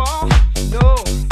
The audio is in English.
wall. No.